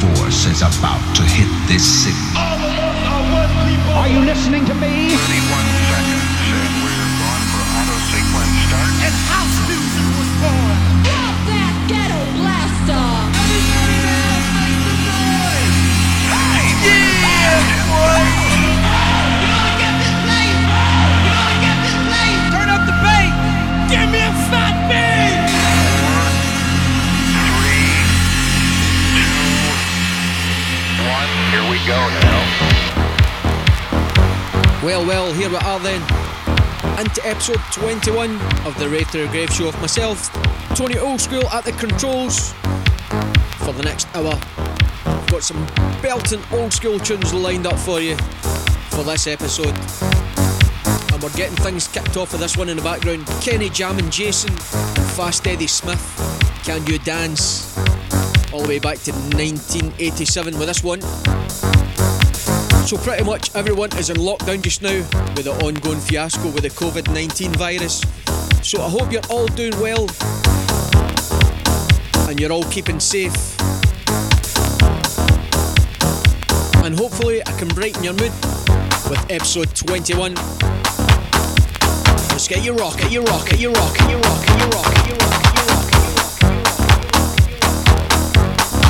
force is about to hit this city. Are you listening to me? Well, well, here we are then. Into episode 21 of the Rave to the Grave show of myself, Tony Oldschool at the controls. For the next hour, I've got some belting old school tunes lined up for you for this episode. And we're getting things kicked off with this one in the background. Kenny Jammin' Jason, Fast Eddie Smith, Can You Dance? All the way back to 1987 with this one. So pretty much everyone is in lockdown just now with the ongoing fiasco with the COVID-19 virus. So I hope you're all doing well and you're all keeping safe. And hopefully I can brighten your mood with episode 21. Let's get you rockin', you rockin', you rockin', you rockin', you rockin', you rockin',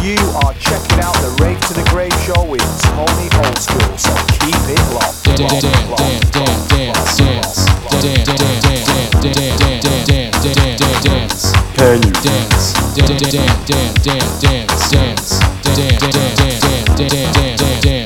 you are checking out the Rave to the Grave show with Tony Oldschool, so keep it locked. Dan- locked, Dan- locked, Dan- Dan- locked, dance, locked, dance, locked, locked. Dan- Dan- Dan- Dan- Dan- Dan- Dan- Dan- Dan- Dan- dance, Can you dance, Dan- Dan- Dan- Dan- Dan- dance, dance, Dan- Dan- Dan- Dan-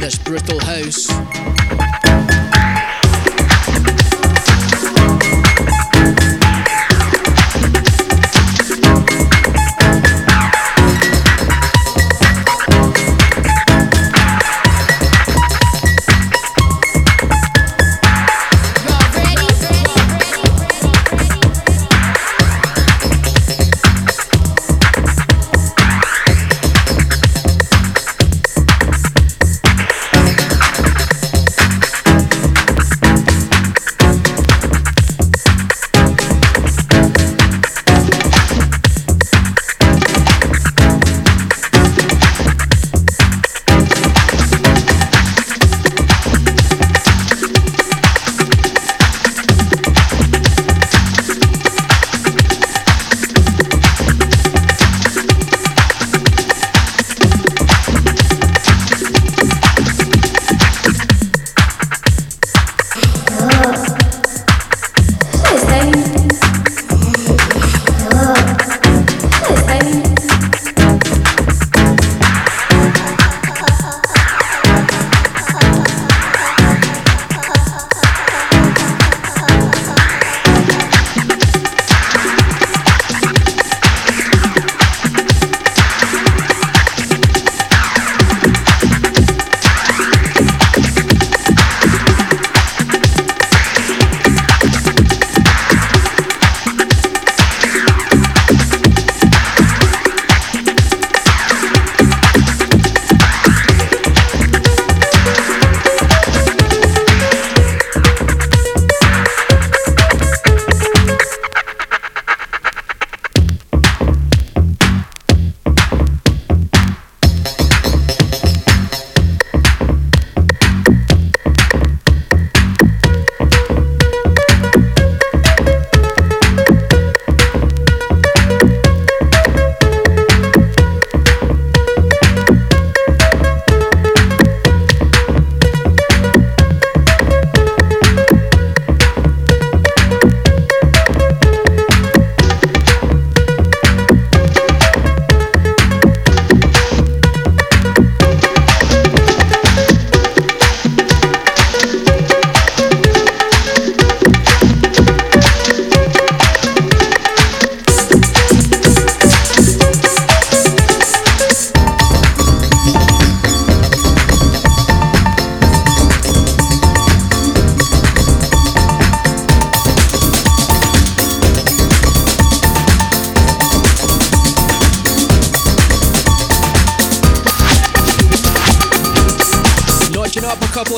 this brutal house.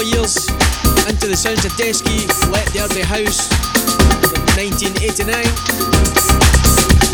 four years into the sounds of Deskee, Let There Be House from 1989.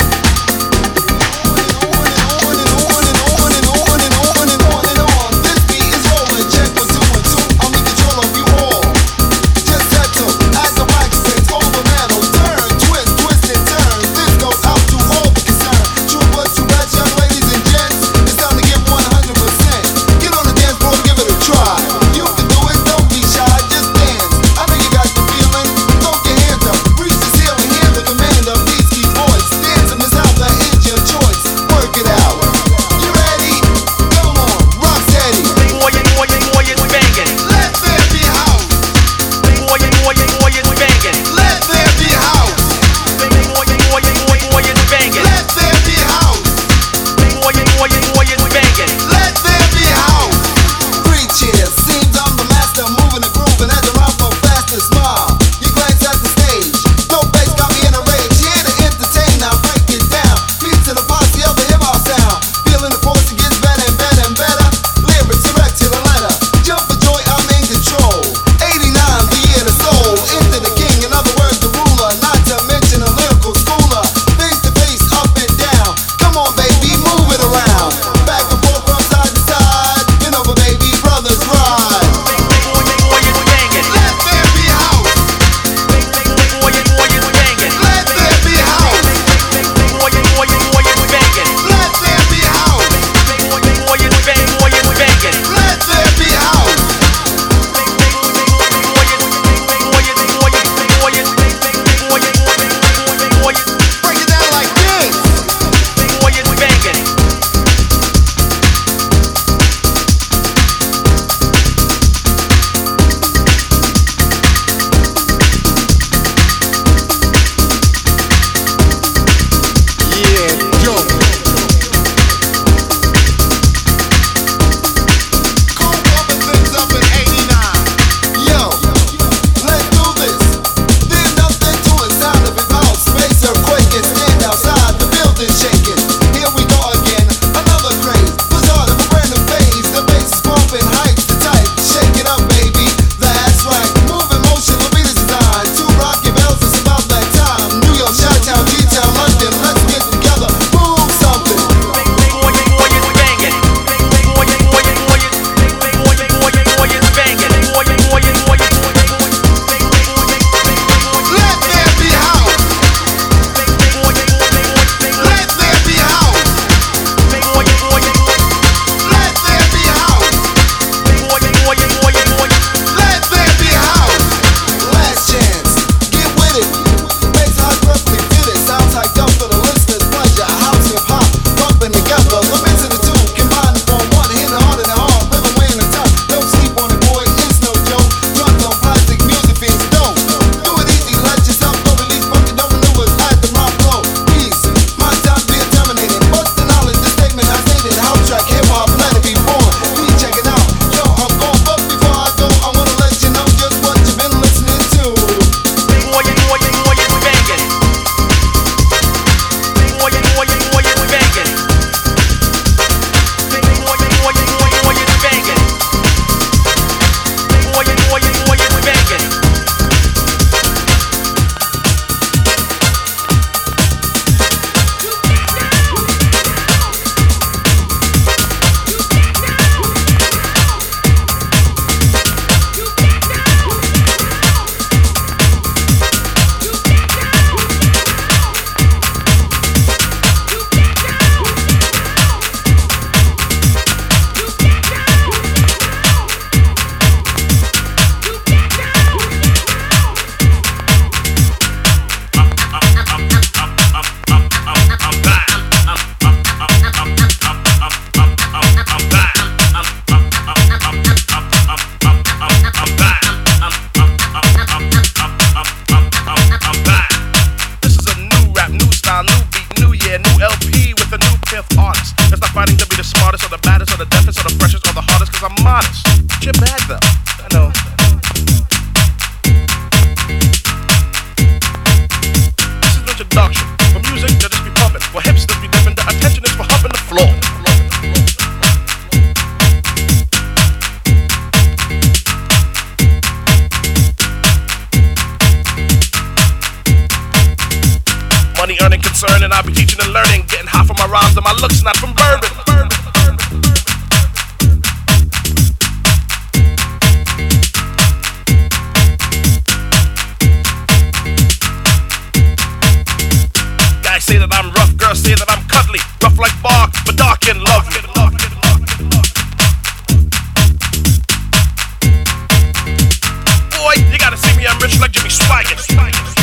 much like Jimmy Swaggart.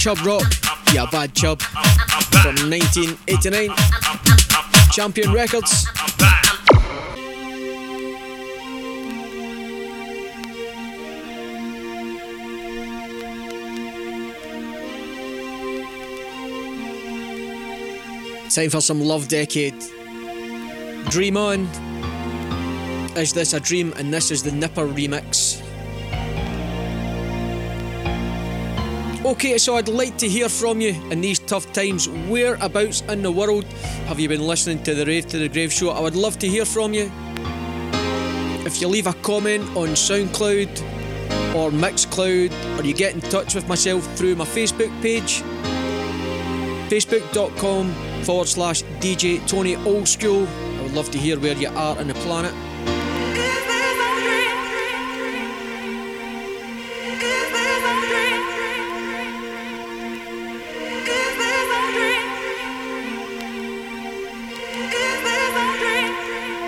Chubb Rock, Yeah Bad Chub, from 1989, Champion Records. Time for some Love Decade. Dream On. Is This a Dream? And this is the Nipper remix. Okay, so I'd like to hear from you in these tough times. Whereabouts in the world have you been listening to the Rave to the Grave show? I would love to hear from you. If you leave a comment on SoundCloud or Mixcloud, or you get in touch with myself through my Facebook page, facebook.com forward slash DJ Tony Old School. I would love to hear where you are on the planet.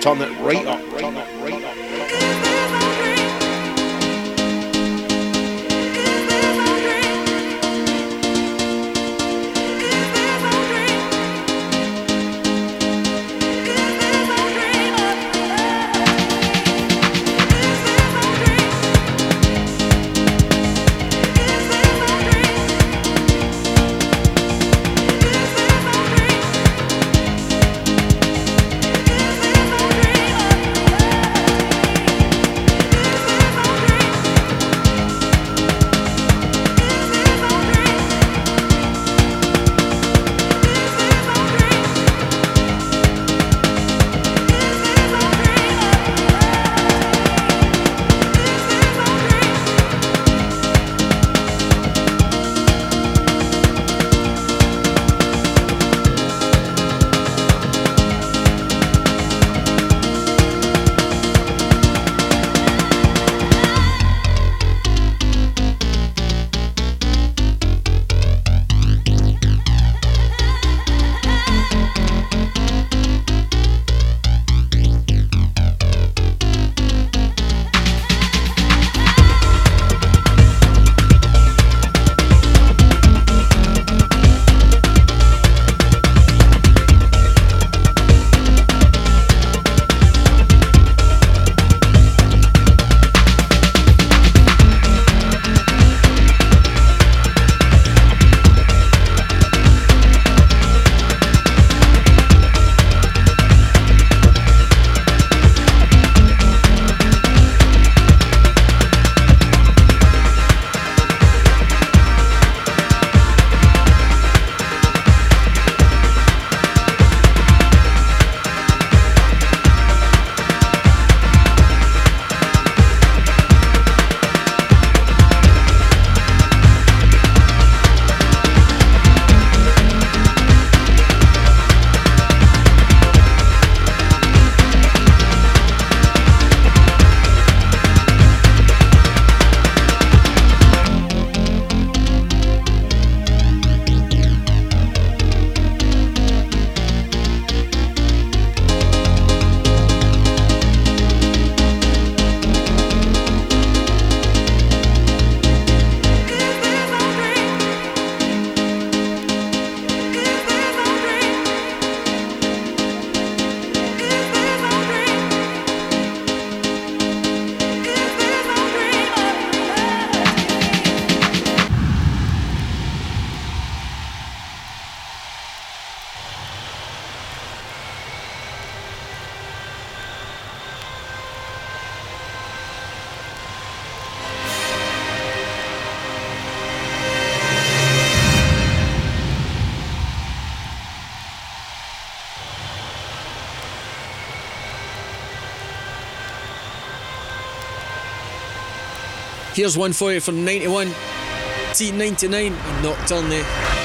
Right up, right up, right up. Here's one for you from 91, T99 and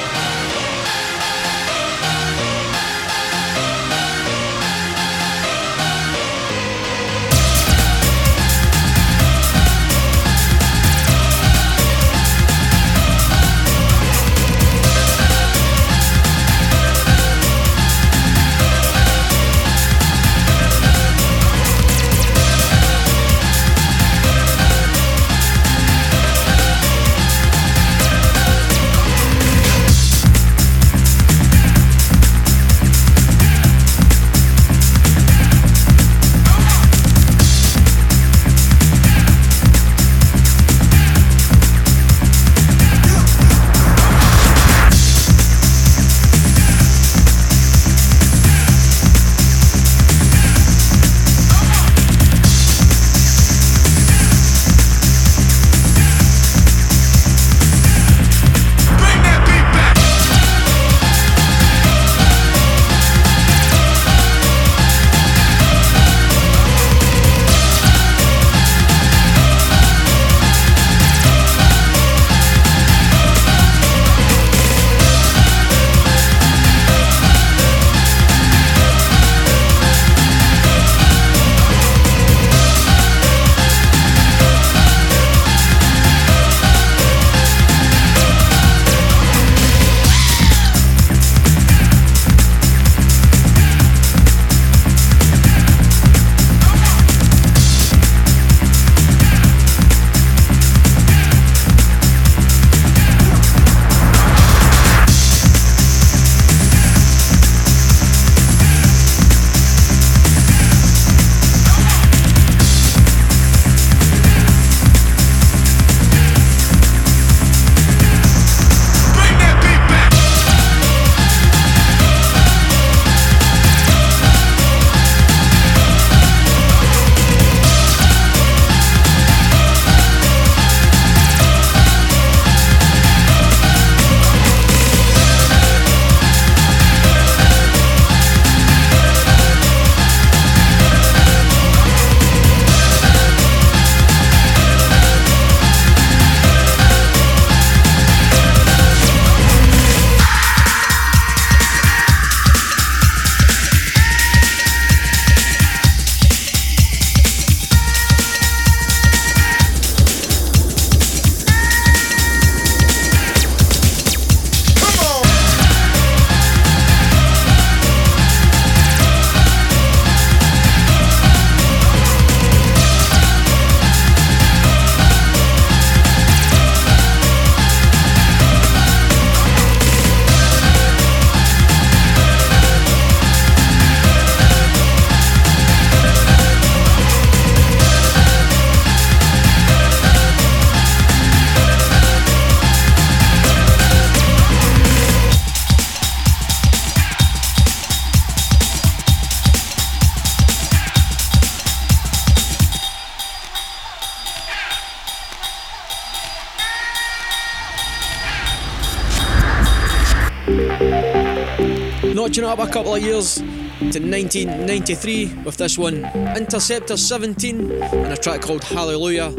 Up a couple of years to 1993 with this one Interceptor 17 and a track called Hallelujah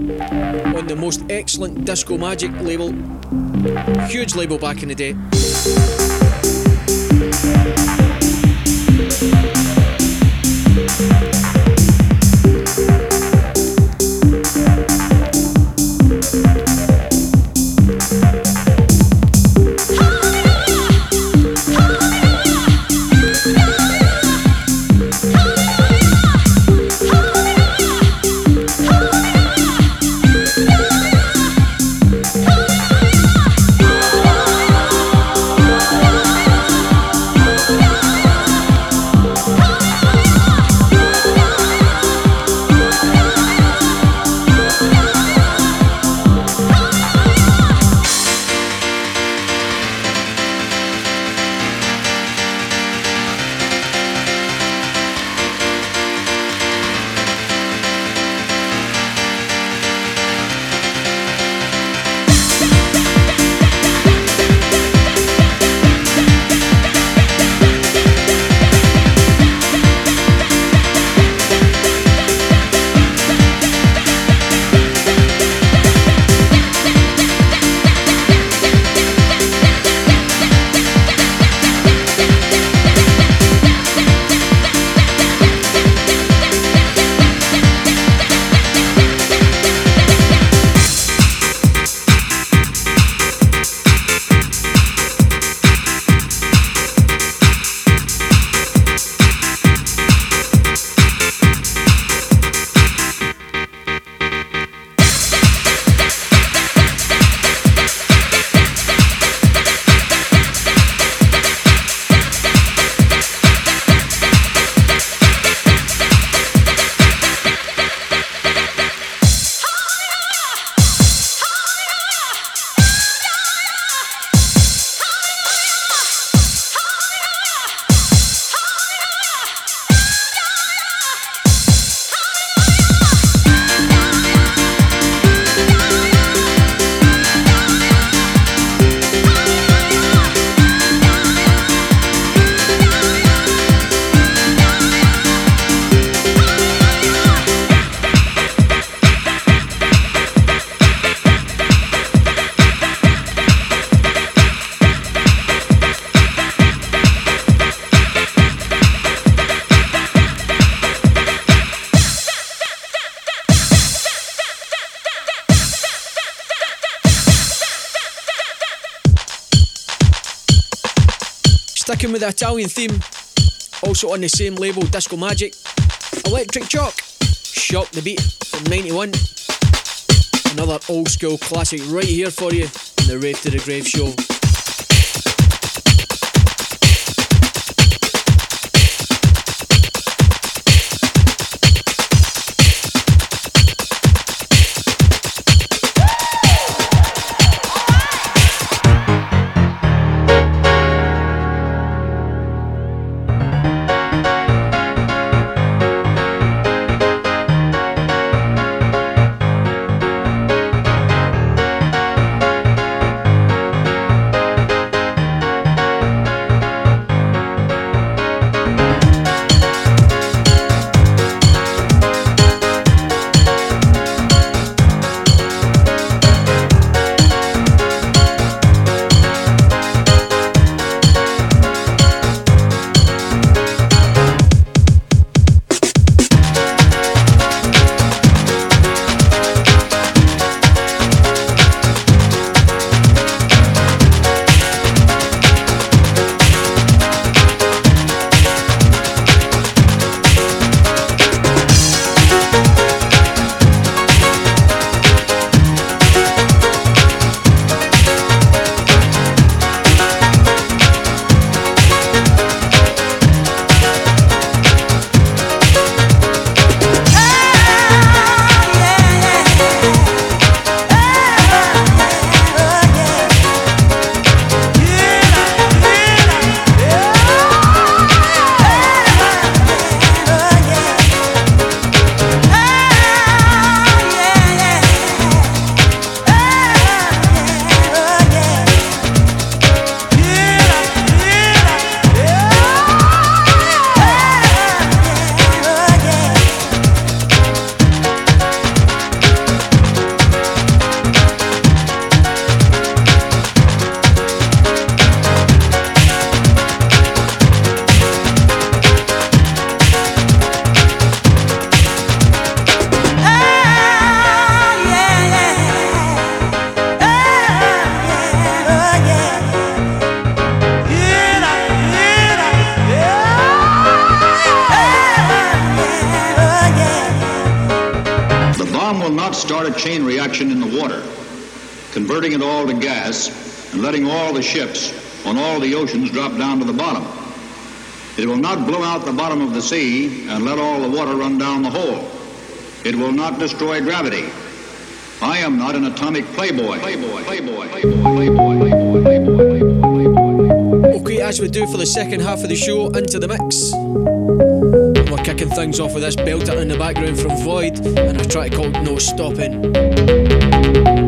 on the most excellent Disco Magic label. Huge label back in the day. Italian theme, also on the same label, Disco Magic, Electric Choc, Shock the Beat from 91. Another old school classic right here for you on the Rave to the Grave show. Ships on all the oceans drop down to the bottom. It will not blow out the bottom of the sea and let all the water run down the hole. It will not destroy gravity. I am not an atomic playboy. Okay, as we do for the second half of the show, into the mix. And We're kicking things off with this belter in the background from Void and a track called No Stopping.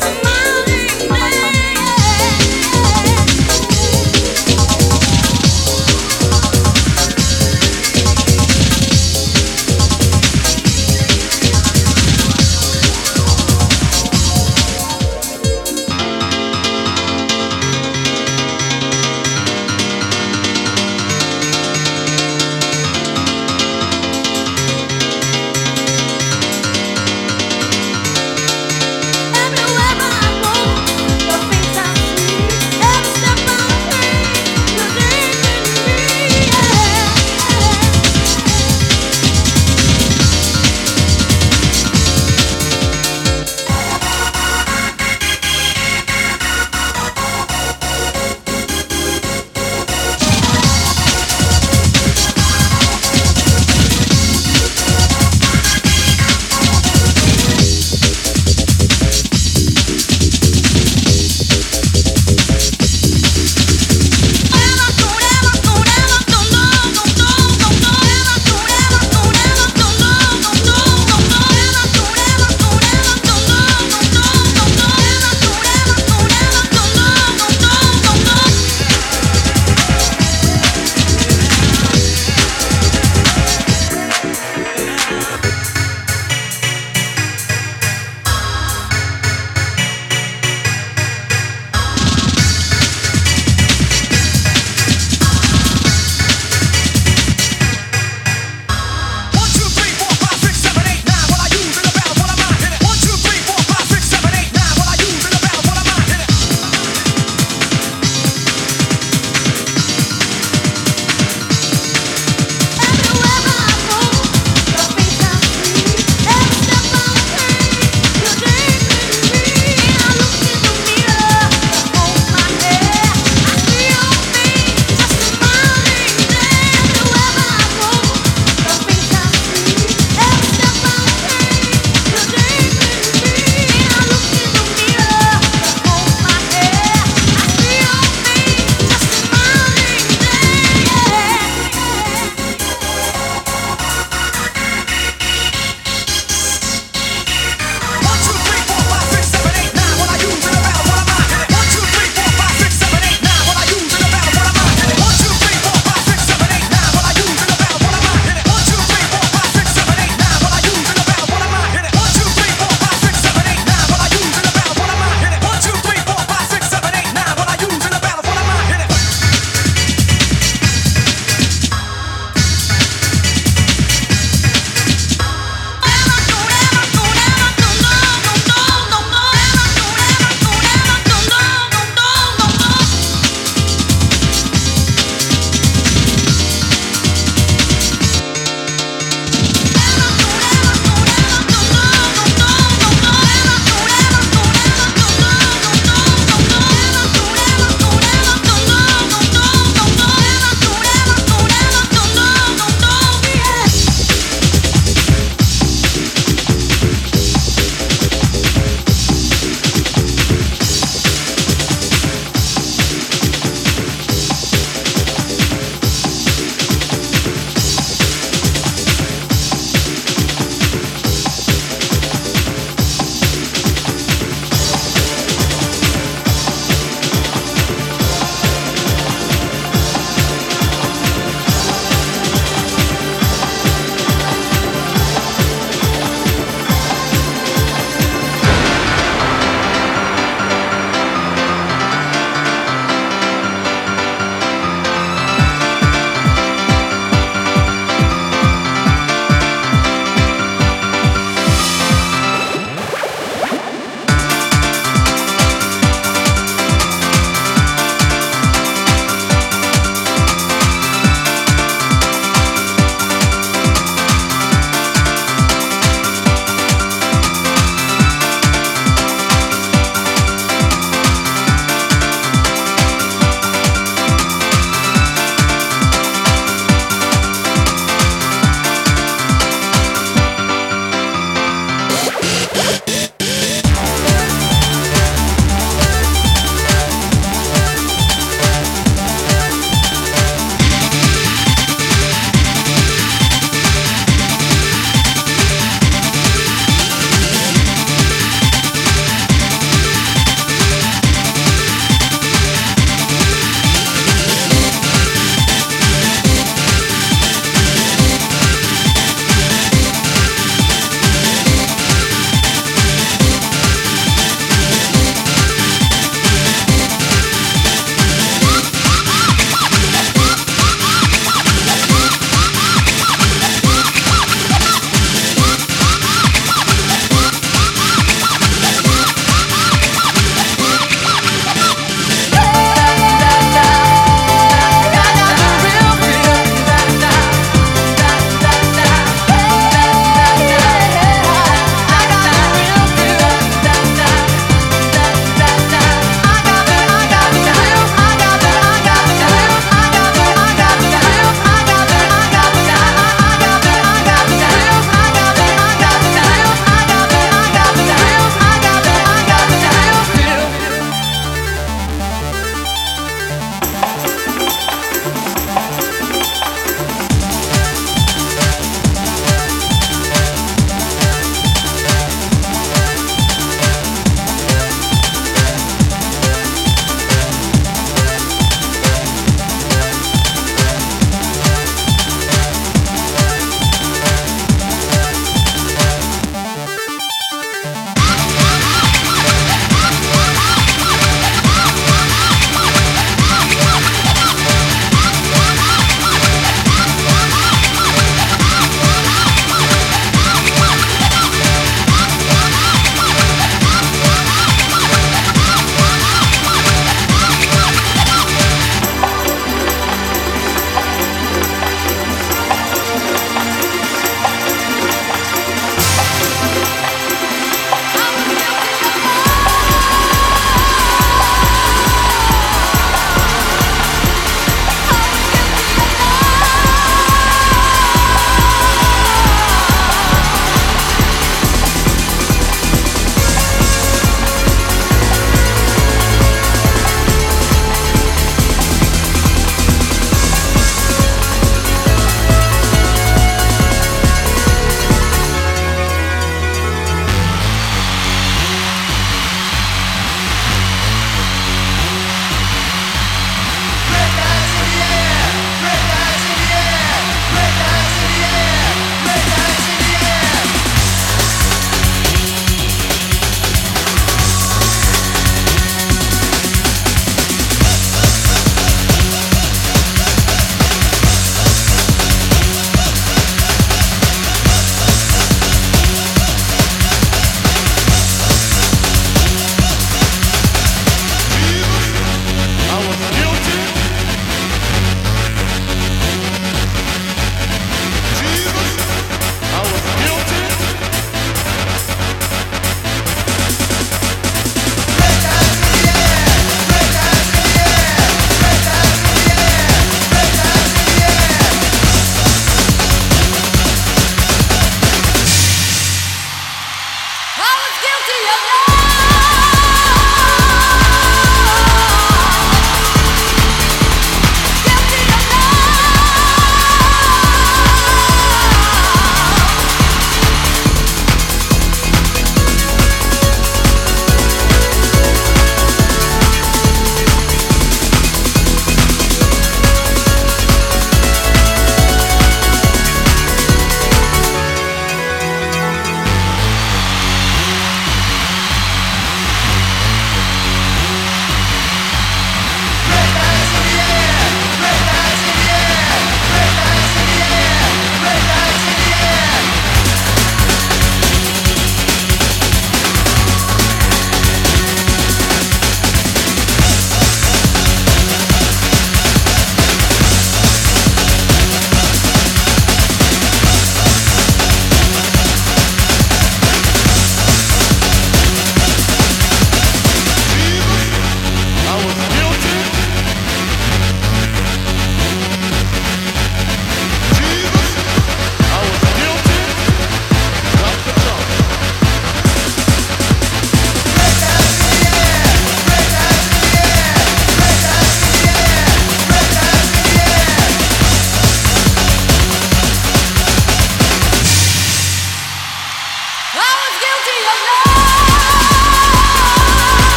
just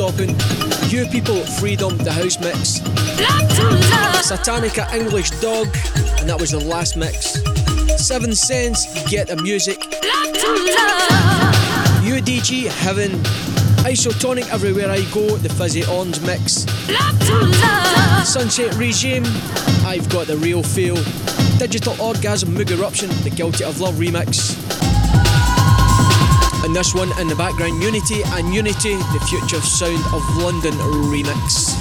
And You People, Freedom, the house mix. Satanica English Dog, and that was the last mix. Seven Cents, Get the Music. UDG, Heaven. Isotonik Everywhere I Go, the Fizzy Orange mix. Sunset Regime, I've Got the Real Feel. Digital Orgasm Moog Eruption, the Guilty of Love remix. And this one in the background, Unity and Unity, the Future Sound of London remix.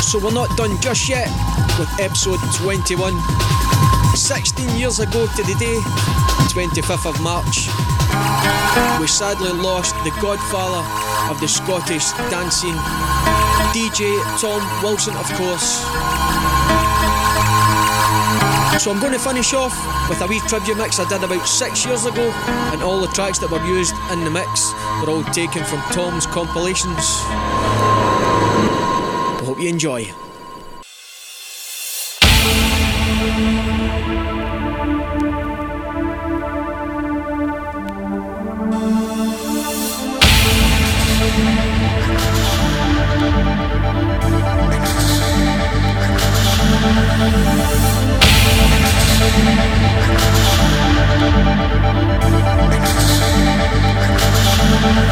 So we're not done just yet with episode 21. 16 years ago to the day, 25th of March, we sadly lost the godfather of the Scottish dancing, DJ Tom Wilson, of course. So I'm going to finish off with a wee tribute mix I did about six years ago, and all the tracks that were used in the mix were all taken from Tom's compilations. I hope you enjoy.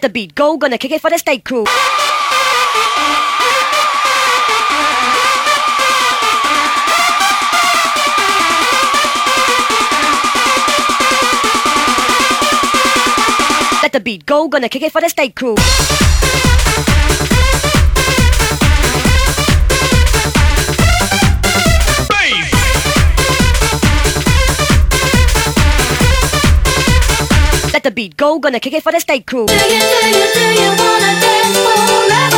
Let the beat go, gonna kick it for the state crew. Let the beat go, gonna kick it for the state crew. The beat go, gonna kick it for the state crew. Do you, do you, do you wanna dance for